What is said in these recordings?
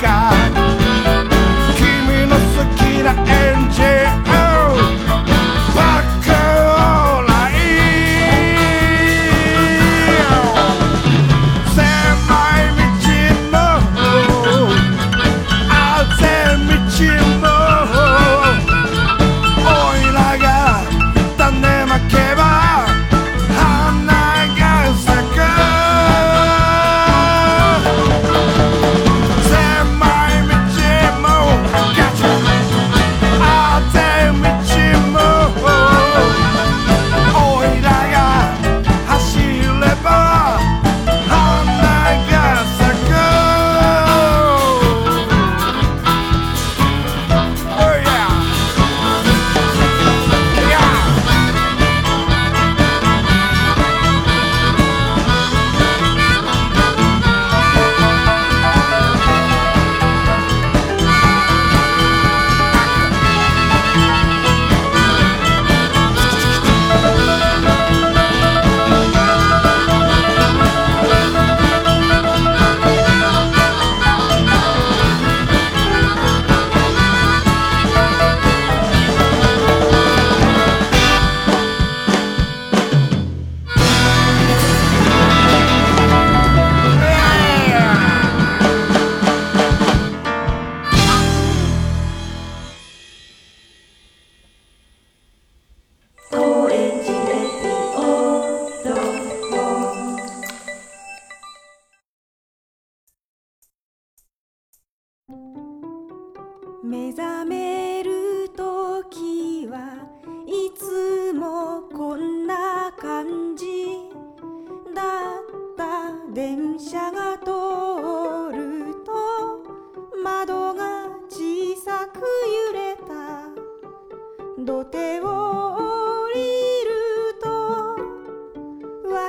God.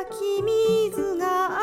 き水が